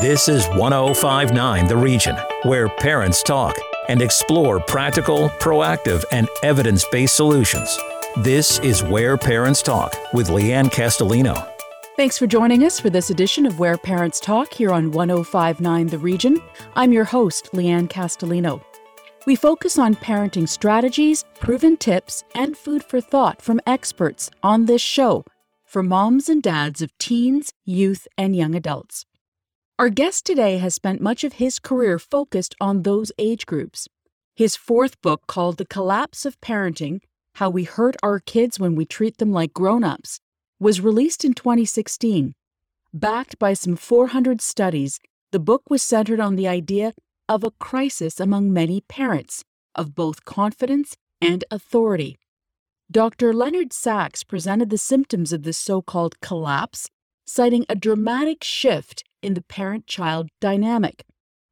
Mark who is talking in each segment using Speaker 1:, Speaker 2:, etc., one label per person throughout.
Speaker 1: This is 1059 The Region, where parents talk and explore practical, proactive, and evidence based solutions. This is Where Parents Talk with Leanne Castellino.
Speaker 2: Thanks for joining us for this edition of Where Parents Talk here on 1059 The Region. I'm your host, Leanne Castellino. We focus on parenting strategies, proven tips, and food for thought from experts on this show for moms and dads of teens, youth, and young adults. Our guest today has spent much of his career focused on those age groups. His fourth book, called The Collapse of Parenting How We Hurt Our Kids When We Treat Them Like Grown Ups, was released in 2016. Backed by some 400 studies, the book was centered on the idea of a crisis among many parents of both confidence and authority. Dr. Leonard Sax presented the symptoms of this so called collapse, citing a dramatic shift in the parent child dynamic,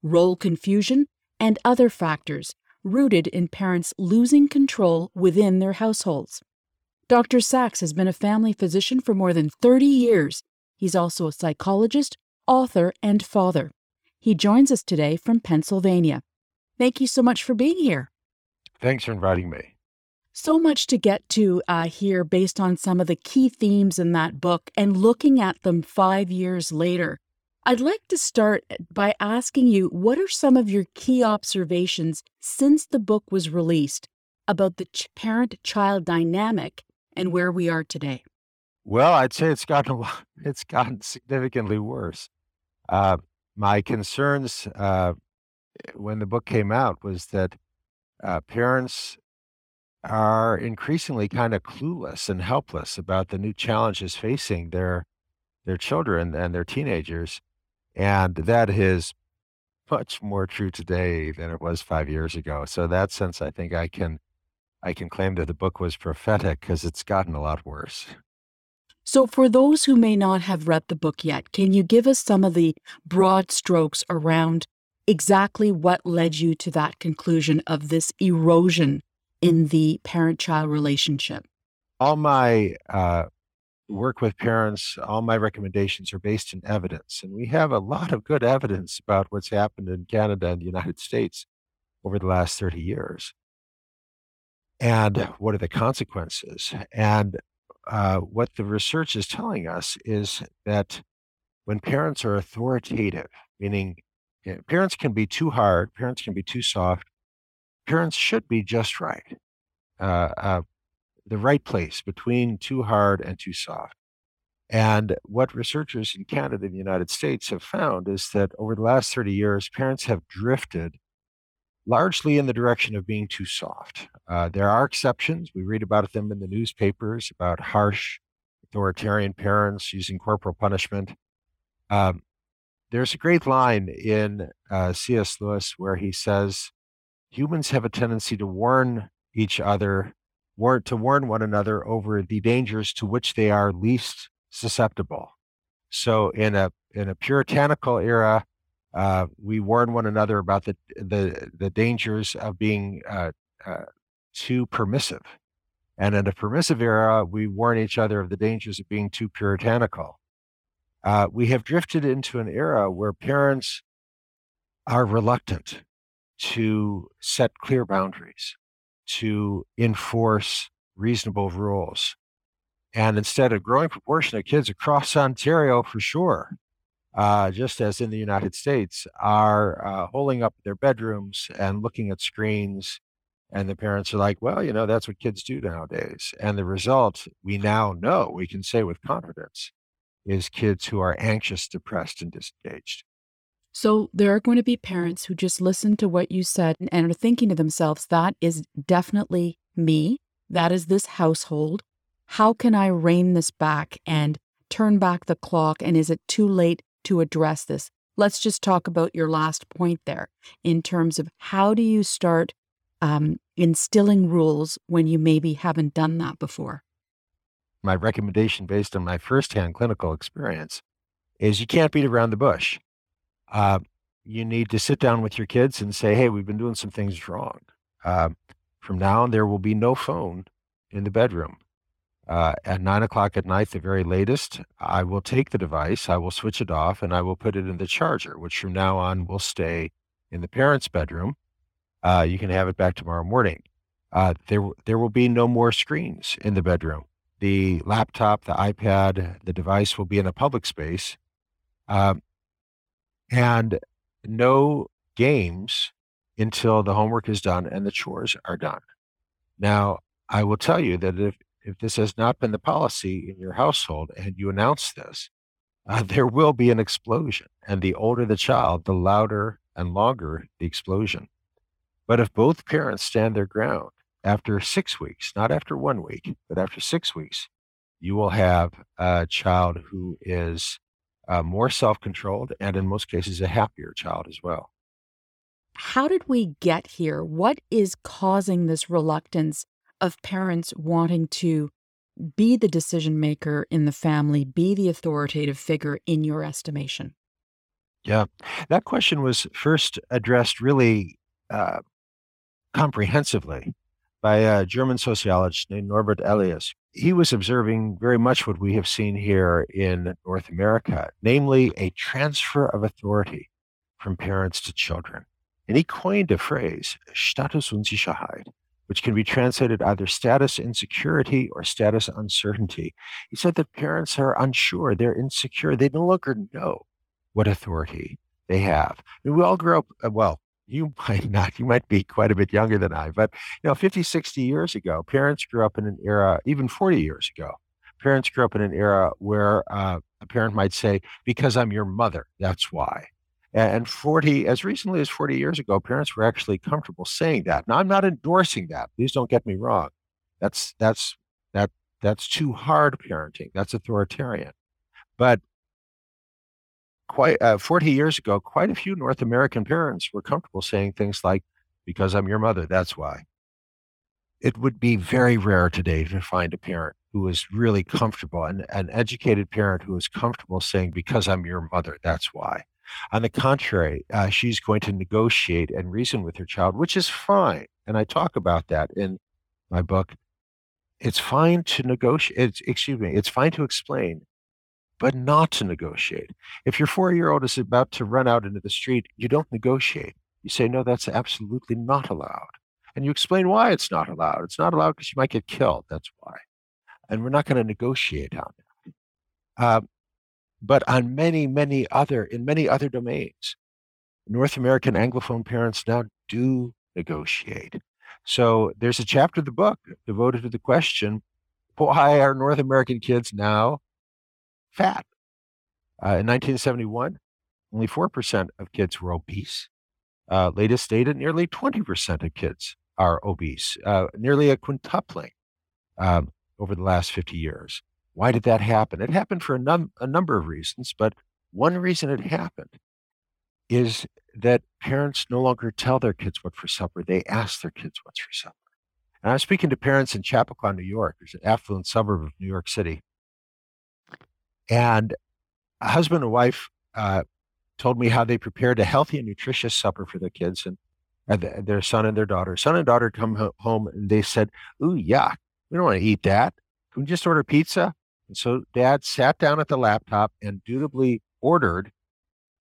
Speaker 2: role confusion, and other factors rooted in parents losing control within their households. Dr. Sax has been a family physician for more than 30 years. He's also a psychologist, author, and father. He joins us today from Pennsylvania. Thank you so much for being here.
Speaker 3: Thanks for inviting me.
Speaker 2: So much to get to uh, here based on some of the key themes in that book and looking at them five years later. I'd like to start by asking you what are some of your key observations since the book was released about the parent child dynamic and where we are today?
Speaker 3: Well, I'd say it's gotten it's gotten significantly worse. Uh, my concerns uh, when the book came out was that uh, parents are increasingly kind of clueless and helpless about the new challenges facing their their children and their teenagers and that is much more true today than it was five years ago. So in that sense, I think I can I can claim that the book was prophetic because it's gotten a lot worse.
Speaker 2: So, for those who may not have read the book yet, can you give us some of the broad strokes around exactly what led you to that conclusion of this erosion in the parent child relationship?
Speaker 3: All my uh, work with parents, all my recommendations are based in evidence. And we have a lot of good evidence about what's happened in Canada and the United States over the last 30 years. And what are the consequences? And uh, what the research is telling us is that when parents are authoritative, meaning you know, parents can be too hard, parents can be too soft, parents should be just right. Uh, uh, the right place between too hard and too soft. And what researchers in Canada and the United States have found is that over the last 30 years, parents have drifted largely in the direction of being too soft. Uh, there are exceptions. We read about them in the newspapers about harsh, authoritarian parents using corporal punishment. Um, there's a great line in uh, C.S. Lewis where he says, Humans have a tendency to warn each other warn, to warn one another over the dangers to which they are least susceptible. So in a in a puritanical era, uh, we warn one another about the the the dangers of being uh, uh, too permissive, and in a permissive era, we warn each other of the dangers of being too puritanical. Uh, we have drifted into an era where parents are reluctant to set clear boundaries to enforce reasonable rules. And instead, a growing proportion of kids across Ontario, for sure, uh, just as in the United States, are uh, holding up their bedrooms and looking at screens. And the parents are like, well, you know, that's what kids do nowadays. And the result, we now know, we can say with confidence, is kids who are anxious, depressed, and disengaged.
Speaker 2: So there are going to be parents who just listen to what you said and are thinking to themselves, that is definitely me. That is this household. How can I rein this back and turn back the clock? And is it too late to address this? Let's just talk about your last point there in terms of how do you start um, instilling rules when you maybe haven't done that before?
Speaker 3: My recommendation, based on my firsthand clinical experience, is you can't beat around the bush uh, you need to sit down with your kids and say, hey, we've been doing some things wrong. Uh, from now on, there will be no phone in the bedroom. uh, at nine o'clock at night, the very latest, I will take the device, I will switch it off, and I will put it in the charger, which from now on will stay in the parents' bedroom. Uh, you can have it back tomorrow morning. Uh, there, there will be no more screens in the bedroom. The laptop, the iPad, the device will be in a public space, um, and no games until the homework is done and the chores are done. Now, I will tell you that if if this has not been the policy in your household and you announce this, uh, there will be an explosion. And the older the child, the louder and longer the explosion. But if both parents stand their ground after six weeks, not after one week, but after six weeks, you will have a child who is uh, more self controlled and, in most cases, a happier child as well.
Speaker 2: How did we get here? What is causing this reluctance of parents wanting to be the decision maker in the family, be the authoritative figure in your estimation?
Speaker 3: Yeah, that question was first addressed really uh, comprehensively by a German sociologist named Norbert Elias. He was observing very much what we have seen here in North America, namely a transfer of authority from parents to children. And he coined a phrase, Status Unsicherheit, which can be translated either status insecurity or status uncertainty. He said that parents are unsure, they're insecure, they no longer know what authority they have. I mean, we all grew up, uh, well, you might not, you might be quite a bit younger than I, but you know, 50, 60 years ago, parents grew up in an era, even 40 years ago, parents grew up in an era where uh, a parent might say, because I'm your mother, that's why. And 40, as recently as 40 years ago, parents were actually comfortable saying that. Now, I'm not endorsing that. Please don't get me wrong. That's that's that that's too hard parenting. That's authoritarian. But quite uh, 40 years ago, quite a few North American parents were comfortable saying things like, "Because I'm your mother, that's why." It would be very rare today to find a parent who is really comfortable, an, an educated parent who is comfortable saying, "Because I'm your mother, that's why." On the contrary, uh, she's going to negotiate and reason with her child, which is fine. And I talk about that in my book. It's fine to negotiate. excuse me. It's fine to explain, but not to negotiate. If your four-year-old is about to run out into the street, you don't negotiate. You say, no, that's absolutely not allowed. And you explain why it's not allowed. It's not allowed because you might get killed. That's why. And we're not going to negotiate on that. Uh, but on many, many other, in many other domains. North American Anglophone parents now do negotiate. So there's a chapter of the book devoted to the question why are North American kids now fat? Uh, in 1971, only 4% of kids were obese. Uh, latest data nearly 20% of kids are obese, uh, nearly a quintupling um, over the last 50 years. Why did that happen? It happened for a, num- a number of reasons, but one reason it happened is that parents no longer tell their kids what for supper, they ask their kids what's for supper. And I was speaking to parents in Chappaqua, New York, which is an affluent suburb of New York City. And a husband and wife uh, told me how they prepared a healthy and nutritious supper for their kids and, and their son and their daughter. Son and daughter come home and they said, Ooh, yuck, we don't want to eat that. Can we just order pizza? And so dad sat down at the laptop and dutifully ordered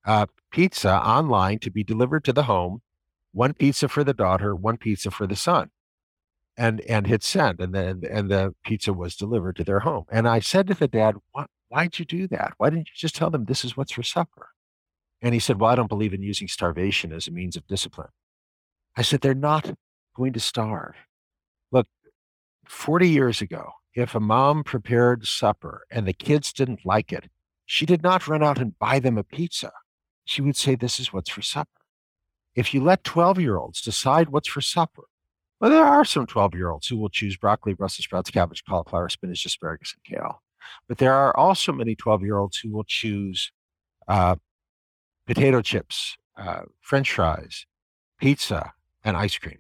Speaker 3: uh, pizza online to be delivered to the home, one pizza for the daughter, one pizza for the son. And and hit send, and then and the pizza was delivered to their home. And I said to the dad, "What? Why'd you do that? Why didn't you just tell them this is what's for supper?" And he said, "Well, I don't believe in using starvation as a means of discipline." I said, "They're not going to starve. Look, 40 years ago, if a mom prepared supper and the kids didn't like it, she did not run out and buy them a pizza. She would say, This is what's for supper. If you let 12 year olds decide what's for supper, well, there are some 12 year olds who will choose broccoli, Brussels sprouts, cabbage, cauliflower, spinach, asparagus, and kale. But there are also many 12 year olds who will choose uh, potato chips, uh, french fries, pizza, and ice cream.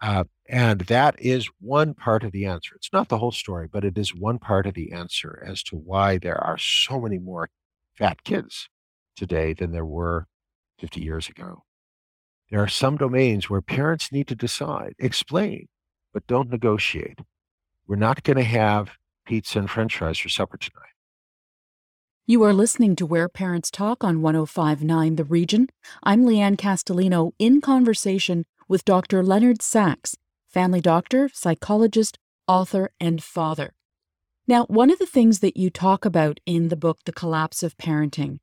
Speaker 3: Uh, and that is one part of the answer. It's not the whole story, but it is one part of the answer as to why there are so many more fat kids today than there were 50 years ago. There are some domains where parents need to decide, explain, but don't negotiate. we're not going to have pizza and french fries for supper tonight.
Speaker 2: You are listening to Where Parents Talk on 1059 The Region. I'm Leanne Castellino in conversation with Dr. Leonard Sax, family doctor, psychologist, author, and father. Now, one of the things that you talk about in the book, The Collapse of Parenting,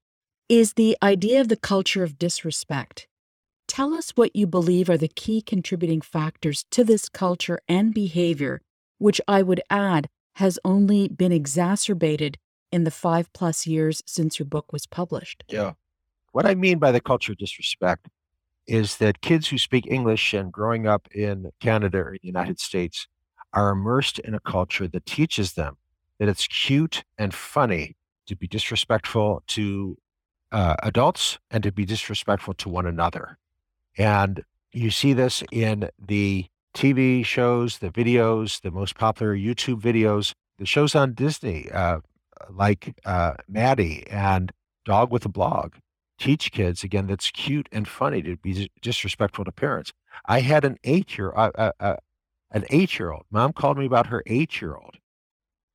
Speaker 2: is the idea of the culture of disrespect. Tell us what you believe are the key contributing factors to this culture and behavior, which I would add has only been exacerbated in the five plus years since your book was published.
Speaker 3: Yeah. What I mean by the culture of disrespect is that kids who speak English and growing up in Canada or the United States are immersed in a culture that teaches them that it's cute and funny to be disrespectful to uh, adults and to be disrespectful to one another. And you see this in the TV shows, the videos, the most popular YouTube videos, the shows on Disney, uh, like uh, Maddie and Dog with a Blog, teach kids again that's cute and funny to be disrespectful to parents. I had an eight year uh, uh, uh, an eight year old. Mom called me about her eight year old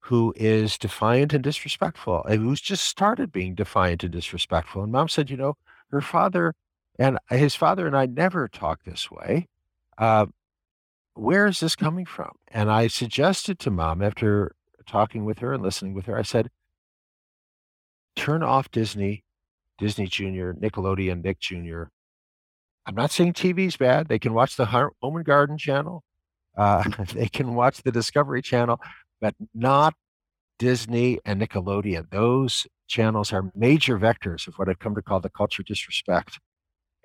Speaker 3: who is defiant and disrespectful, and who's just started being defiant and disrespectful. And mom said, you know, her father and his father and I never talk this way. Uh, where is this coming from? And I suggested to mom after talking with her and listening with her, I said, turn off Disney, Disney Junior, Nickelodeon, Nick Jr. I'm not saying TV's bad. They can watch the Home and Garden channel. Uh, they can watch the Discovery Channel, but not Disney and Nickelodeon. Those channels are major vectors of what I've come to call the culture disrespect.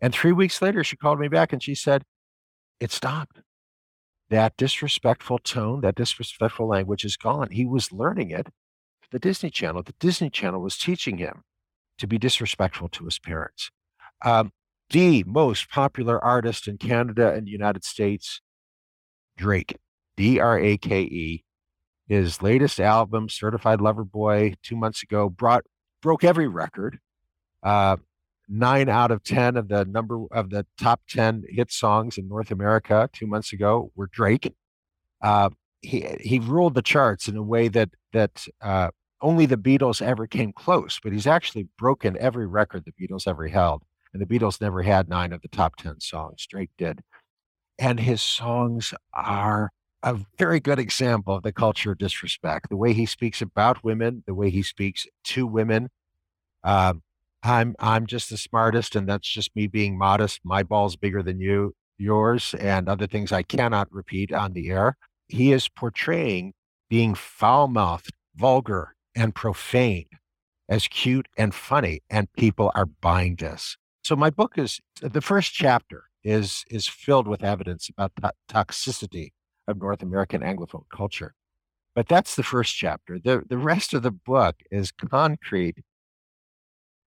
Speaker 3: And three weeks later, she called me back and she said, It stopped. That disrespectful tone, that disrespectful language is gone. He was learning it. The Disney Channel, the Disney Channel was teaching him to be disrespectful to his parents. Um, the most popular artist in Canada and the United States, Drake, D R A K E. His latest album, Certified Lover Boy, two months ago, brought broke every record. Uh, nine out of ten of the number of the top ten hit songs in North America two months ago were Drake. Uh, he he ruled the charts in a way that that uh, only the Beatles ever came close. But he's actually broken every record the Beatles ever held, and the Beatles never had nine of the top ten songs. Drake did, and his songs are a very good example of the culture of disrespect. The way he speaks about women, the way he speaks to women. Um, I'm I'm just the smartest, and that's just me being modest. My ball's bigger than you, yours, and other things I cannot repeat on the air. He is portraying being foul mouthed, vulgar, and profane as cute and funny, and people are buying this. So my book is the first chapter is is filled with evidence about the toxicity of North American Anglophone culture. But that's the first chapter. The, the rest of the book is concrete,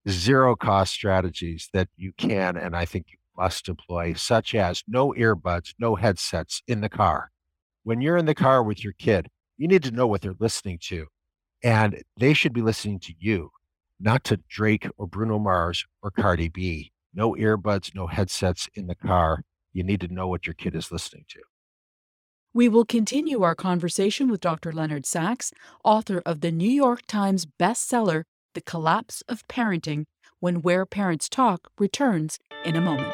Speaker 3: zero cost strategies that you can and I think you must employ, such as no earbuds, no headsets in the car. When you're in the car with your kid, you need to know what they're listening to. And they should be listening to you, not to Drake or Bruno Mars or Cardi B. No earbuds, no headsets in the car. You need to know what your kid is listening to.
Speaker 2: We will continue our conversation with Dr. Leonard Sax, author of the New York Times bestseller, The Collapse of Parenting, when Where Parents Talk returns in a moment.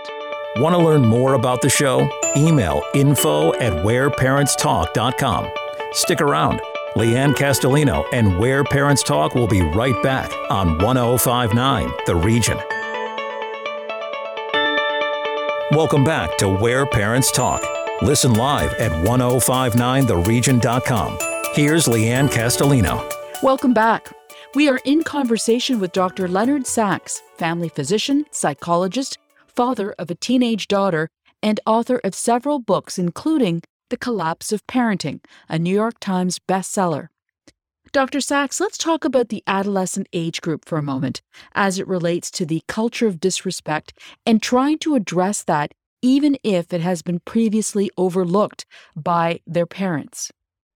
Speaker 1: Want to learn more about the show? Email info at whereparentstalk.com. Stick around. Leanne Castellino and Where Parents Talk will be right back on 1059 The Region. Welcome back to Where Parents Talk. Listen live at 1059theregion.com. Here's Leanne Castellino.
Speaker 2: Welcome back. We are in conversation with Dr. Leonard Sax, family physician, psychologist, father of a teenage daughter, and author of several books, including The Collapse of Parenting, a New York Times bestseller. Dr. Sax, let's talk about the adolescent age group for a moment as it relates to the culture of disrespect and trying to address that even if it has been previously overlooked by their parents.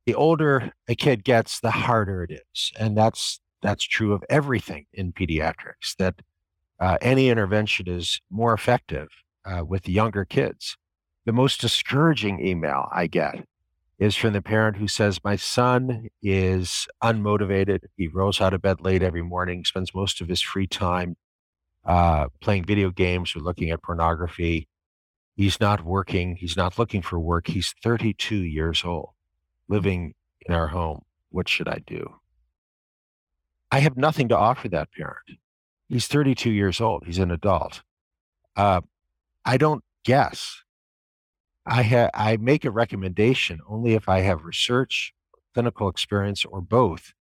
Speaker 3: The older a kid gets, the harder it is. And that's that's true of everything in pediatrics, that uh, any intervention is more effective uh, with younger kids. The most discouraging email I get is from the parent who says, My son is unmotivated. He rolls out of bed late every morning, spends most of his free time uh, playing video games or looking at pornography. He's not working. He's not looking for work. He's 32 years old, living in our home. What should I do? I have nothing to offer that parent. He's 32 years old. He's an adult. Uh, I don't guess. I ha- I make a recommendation only if I have research, clinical experience, or both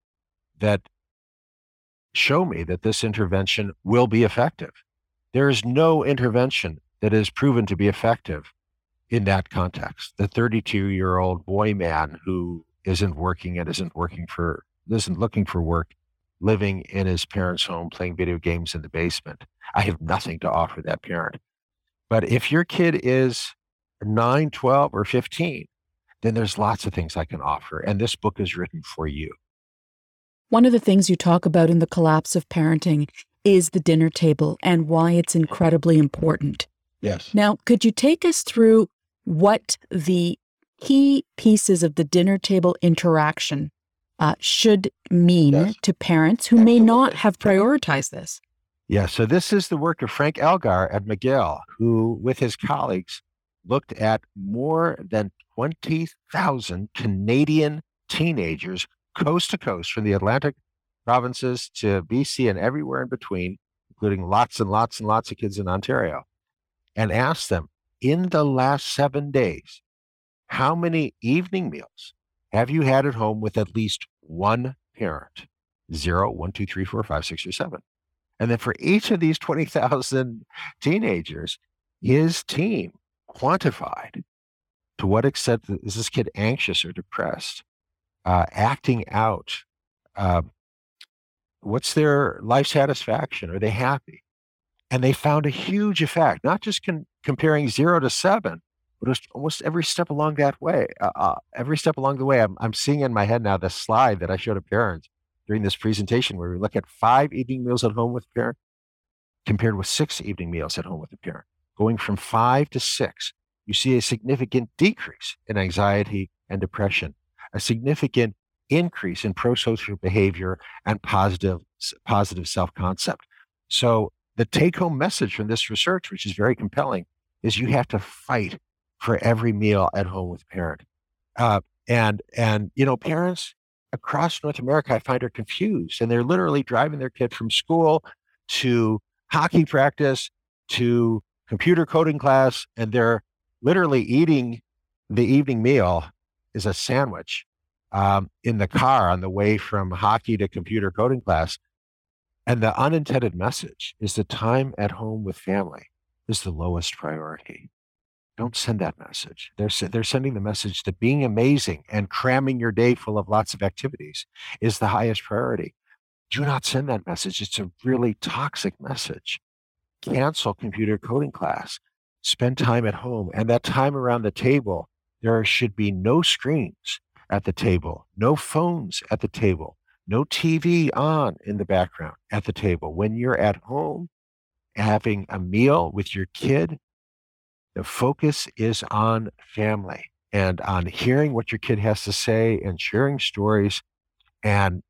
Speaker 3: that show me that this intervention will be effective. There is no intervention that is proven to be effective in that context. The 32 year old boy man who isn't working and isn't working for, isn't looking for work, living in his parents' home, playing video games in the basement. I have nothing to offer that parent. But if your kid is 9, 12, or 15, then there's lots of things I can offer. And this book is written for you.
Speaker 2: One of the things you talk about in The Collapse of Parenting is the dinner table and why it's incredibly important.
Speaker 3: Yes.
Speaker 2: Now, could you take us through what the key pieces of the dinner table interaction uh, should mean yes. to parents who Absolutely. may not have prioritized this?
Speaker 3: Yeah, so this is the work of Frank Elgar at McGill, who, with his colleagues, looked at more than 20,000 Canadian teenagers coast to coast from the Atlantic provinces to BC and everywhere in between, including lots and lots and lots of kids in Ontario, and asked them in the last seven days, how many evening meals have you had at home with at least one parent? Zero, one, two, three, four, five, six, or seven. And then for each of these 20,000 teenagers, his team quantified to what extent is this kid anxious or depressed, uh, acting out, uh, what's their life satisfaction? Are they happy? And they found a huge effect, not just con- comparing zero to seven, but almost every step along that way. Uh, uh, every step along the way, I'm, I'm seeing in my head now the slide that I showed to parents during this presentation where we look at five evening meals at home with a parent compared with six evening meals at home with a parent. Going from five to six, you see a significant decrease in anxiety and depression, a significant increase in prosocial behavior and positive, positive self concept. So, the take home message from this research, which is very compelling, is you have to fight for every meal at home with parent. Uh, and and you know, parents across North America, I find are confused, and they're literally driving their kid from school to hockey practice to computer coding class, and they're literally eating the evening meal is a sandwich um, in the car on the way from hockey to computer coding class. And the unintended message is the time at home with family is the lowest priority. Don't send that message. They're, they're sending the message that being amazing and cramming your day full of lots of activities is the highest priority. Do not send that message. It's a really toxic message. Cancel computer coding class. Spend time at home. And that time around the table, there should be no screens at the table, no phones at the table, no TV on in the background at the table. When you're at home having a meal with your kid, the focus is on family and on hearing what your kid has to say and sharing stories and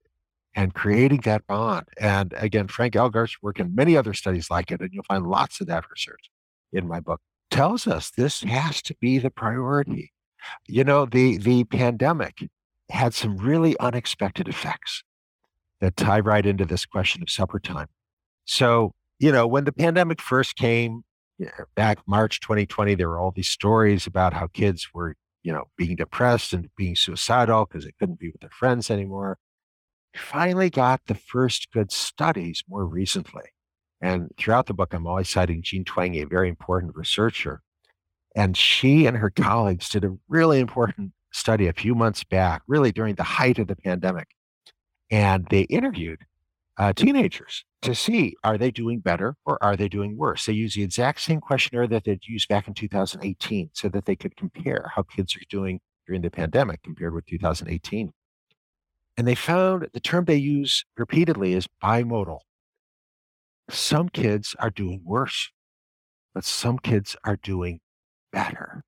Speaker 3: and creating that bond. And again, Frank Elgar's work and many other studies like it, and you'll find lots of that research in my book, tells us this has to be the priority. You know, the the pandemic had some really unexpected effects that tie right into this question of supper time. So, you know, when the pandemic first came, back March 2020, there were all these stories about how kids were, you know, being depressed and being suicidal because they hmm. couldn't be with their friends anymore. We finally got the first good studies more recently. And throughout the book, I'm always citing Jean Twenge, a very important researcher. And she and her colleagues did a really important study a few months back, really during the height of the pandemic. And they interviewed uh, teenagers to see are they doing better or are they doing worse. They use the exact same questionnaire that they'd used back in 2018 so that they could compare how kids are doing during the pandemic compared with 2018. And they found the term they use repeatedly is bimodal. Some kids are doing worse, but some kids are doing better.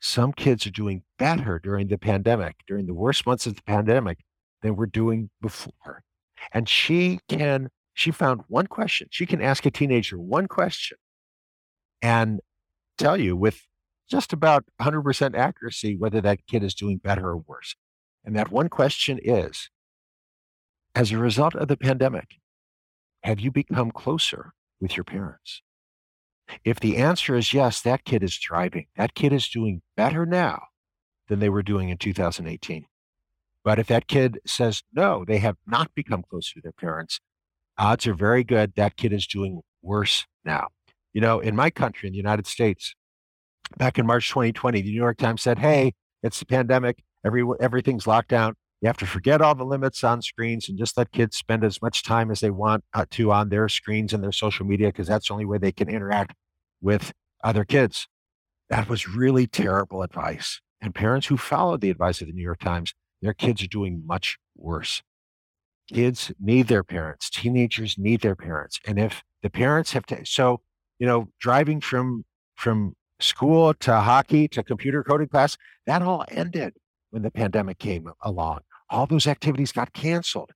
Speaker 3: some kids are doing better during the pandemic, during the worst months of the pandemic, than we're doing before. And she can, she found one question. She can ask a teenager one question and tell you with just about 100% accuracy whether that kid is doing better or worse. And that one question is As a result of the pandemic, have you become closer with your parents? If the answer is yes, that kid is thriving. That kid is doing better now than they were doing in 2018. But if that kid says no, they have not become closer to their parents, odds are very good that kid is doing worse now. You know, in my country, in the United States, back in March 2020, the New York Times said, "Hey, it's the pandemic. Every everything's locked down. You have to forget all the limits on screens and just let kids spend as much time as they want uh, to on their screens and their social media because that's the only way they can interact with other kids." That was really terrible advice. And parents who followed the advice of the New York Times, their kids are doing much worse. Kids need their parents. Teenagers need their parents. And if the parents have to, so you know, driving from from school to hockey to computer coding class, that all ended when the pandemic came along. All those activities got canceled.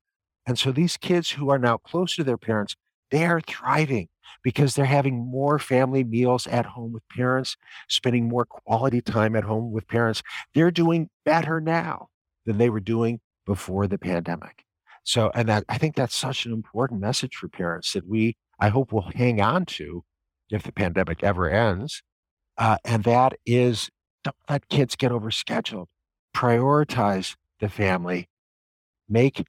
Speaker 3: And so these kids who are now close to their parents, they are thriving because they're having more family meals at home with parents, spending more quality time at home with parents. They're doing better now than they were doing before the pandemic. So, and that, I think that's such an important message for parents that we, I hope, will hang on to if the pandemic ever ends. Uh, and that is don't let kids get overscheduled. Prioritize the family. Make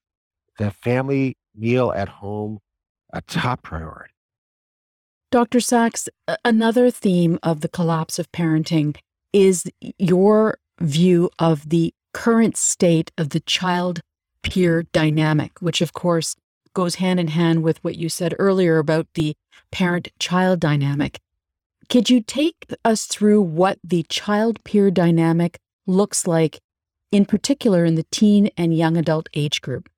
Speaker 3: the family meal at home a top priority.
Speaker 2: Dr. Sax, another theme of the collapse of parenting is your view of the current state of the child peer dynamic, which of course goes hand in hand with what you said earlier about the parent child dynamic. Could you take us through what the child peer dynamic looks like, in particular in the teen and young adult age group?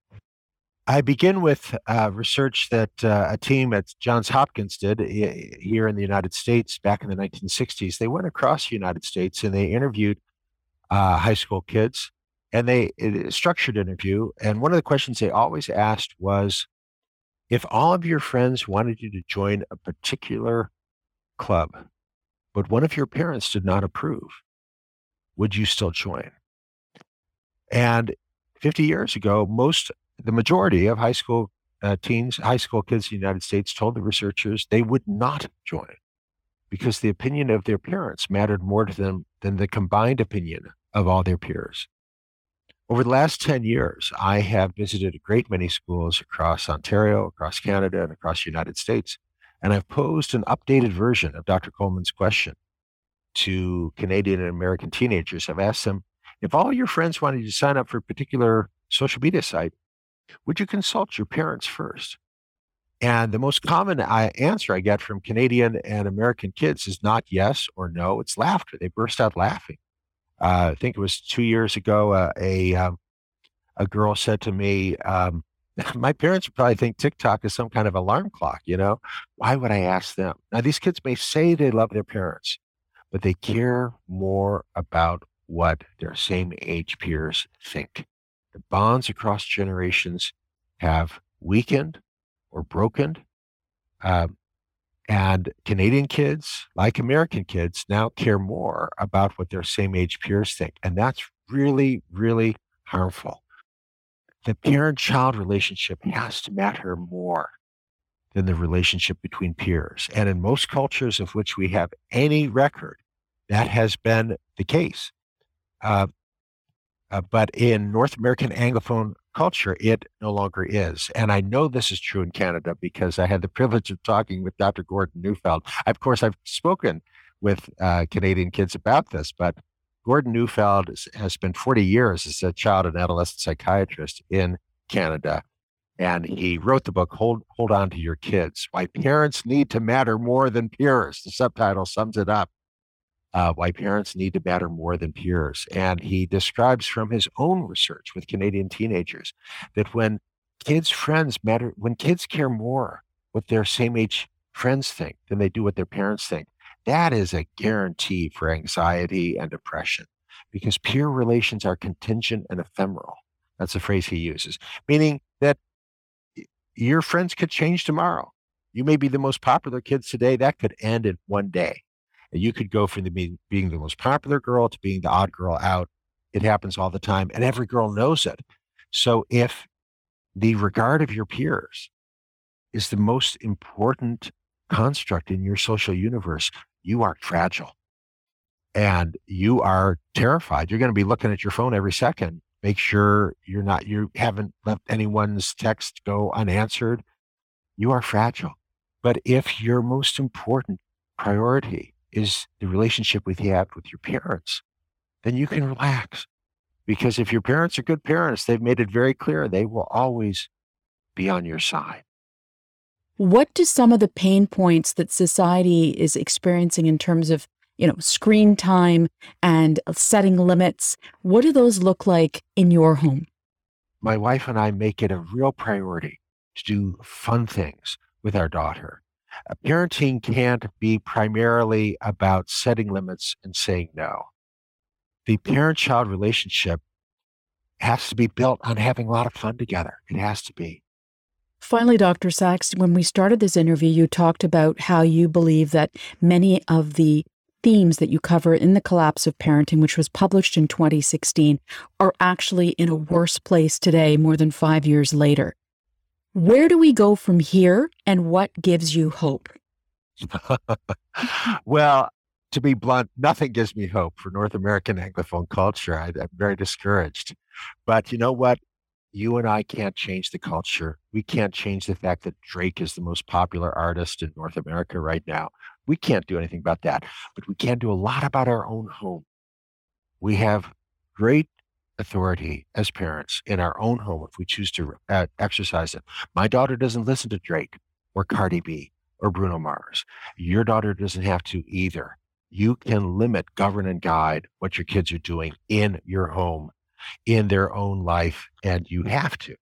Speaker 3: I begin with uh, research that uh, a team at Johns Hopkins did here in the United States back in the 1960s. They went across the United States and they interviewed uh, high school kids and they structured interview. And one of the questions they always asked was, if all of your friends wanted you to join a particular club, but one of your parents did not approve, would you still join? And 50 years ago, most, the majority of high school uh, teens, high school kids in the United States told the researchers they would not join because the opinion of their parents mattered more to them than the combined opinion of all their peers. Over the last 10 years, I have visited a great many schools across Ontario, across Canada, and across the United States. And I've posed an updated version of Dr. Coleman's question to Canadian and American teenagers. I've asked them if all your friends wanted you to sign up for a particular social media site, would you consult your parents first? And the most common uh, answer I get from Canadian and American kids is not yes or no, it's laughter. They burst out laughing uh, I think it was two years ago, uh, a um, a girl said to me, um, "My parents probably think TikTok is some kind of alarm clock. You know, why would I ask them?" Now, these kids may say they love their parents, but they care more about what their same age peers think. The bonds across generations have weakened or broken. Um, and Canadian kids, like American kids, now care more about what their same age peers think. And that's really, really harmful. The parent child relationship has to matter more than the relationship between peers. And in most cultures of which we have any record, that has been the case. Uh, uh, but in North American Anglophone culture, it no longer is. And I know this is true in Canada because I had the privilege of talking with Dr. Gordon Neufeld. Of course, I've spoken with uh, Canadian kids about this, but Gordon Neufeld has spent 40 years as a child and adolescent psychiatrist in Canada. And he wrote the book, Hold, Hold On to Your Kids Why Parents Need to Matter More Than Peers. The subtitle sums it up uh, why parents need to matter more than peers. And he describes from his own research with Canadian teenagers that when kids' friends matter, when kids care more what their same age friends think than they do what their parents think, that is a guarantee for anxiety and depression because peer relations are contingent and ephemeral. That's a phrase he uses, meaning that your friends could change tomorrow. You may be the most popular kids today. That could end in one day. You could go from the being, being the most popular girl to being the odd girl out. It happens all the time, and every girl knows it. So if the regard of your peers is the most important construct in your social universe, you are fragile and you are terrified. You're going to be looking at your phone every second. Make sure you're not, you haven't left anyone's text go unanswered. You are fragile. But if your most important priority is the relationship with you have with your parents, then you can relax. Because if your parents are good parents, they've made it very clear they will always be on your side.
Speaker 2: What do some of the pain points that society is experiencing in terms of, you know, screen time and setting limits, what do those look like in your home?
Speaker 3: My wife and I make it a real priority to do fun things with our daughter. Parenting can't be primarily about setting limits and saying no. The parent child relationship has to be built on having a lot of fun together. It has to be.
Speaker 2: Finally, Dr. Sax, when we started this interview, you talked about how you believe that many of the themes that you cover in The Collapse of Parenting, which was published in 2016, are actually in a worse place today, more than five years later. Where do we go from here, and what gives you hope?
Speaker 3: well, to be blunt, nothing gives me hope for North American Anglophone culture. I, am very discouraged. But you know what? you and I can't change the culture. We can't change the fact that Drake is the most popular artist in North America right now. We can't do anything about that, but we can do a lot about our own home. We have great authority as parents in our own home if we choose to uh, exercise it. My daughter doesn't listen to Drake or Cardi B or Bruno Mars. Your daughter doesn't have to either. You can limit, govern, and guide what your kids are doing in your home in their own life, and you have to.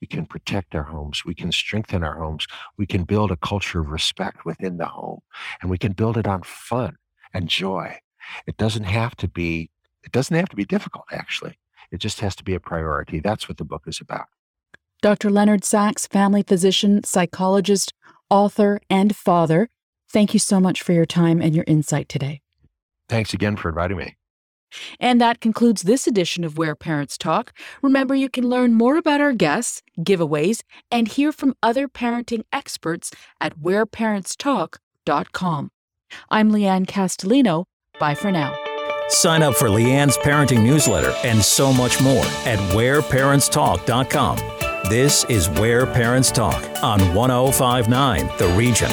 Speaker 3: We can protect our homes. We can strengthen our homes. We can build a culture of respect within the home, and we can build it on fun and joy. It doesn't have to be. It doesn't have to be difficult. Actually, it just has to be a priority. That's what the book is about.
Speaker 2: Dr. Leonard Sax, family physician, psychologist, author, and father. Thank you so much for your time and your insight today.
Speaker 3: Thanks again for inviting me.
Speaker 2: And that concludes this edition of Where Parents Talk. Remember, you can learn more about our guests, giveaways, and hear from other parenting experts at whereparentstalk.com. I'm Leanne Castellino. Bye for now.
Speaker 1: Sign up for Leanne's parenting newsletter and so much more at whereparentstalk.com. This is Where Parents Talk on 1059 The Region.